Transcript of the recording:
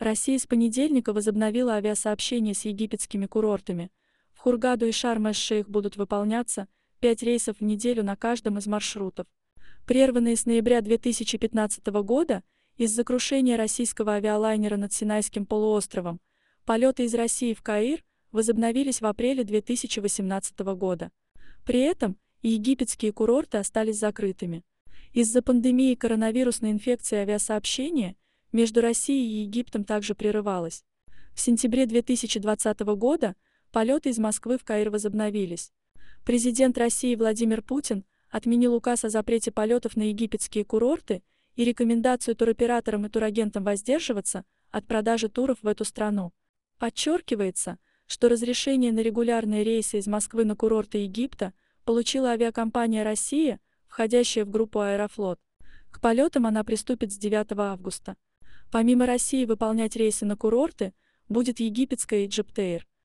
Россия с понедельника возобновила авиасообщение с египетскими курортами. В Хургаду и Шарм-эш-Шейх будут выполняться 5 рейсов в неделю на каждом из маршрутов. Прерванные с ноября 2015 года из-за крушения российского авиалайнера над Синайским полуостровом, полеты из России в Каир возобновились в апреле 2018 года. При этом египетские курорты остались закрытыми. Из-за пандемии коронавирусной инфекции авиасообщения между Россией и Египтом также прерывалось. В сентябре 2020 года полеты из Москвы в Каир возобновились. Президент России Владимир Путин отменил указ о запрете полетов на египетские курорты и рекомендацию туроператорам и турагентам воздерживаться от продажи туров в эту страну. Подчеркивается, что разрешение на регулярные рейсы из Москвы на курорты Египта получила авиакомпания «Россия», входящая в группу «Аэрофлот». К полетам она приступит с 9 августа. Помимо России выполнять рейсы на курорты будет египетская Egyptair.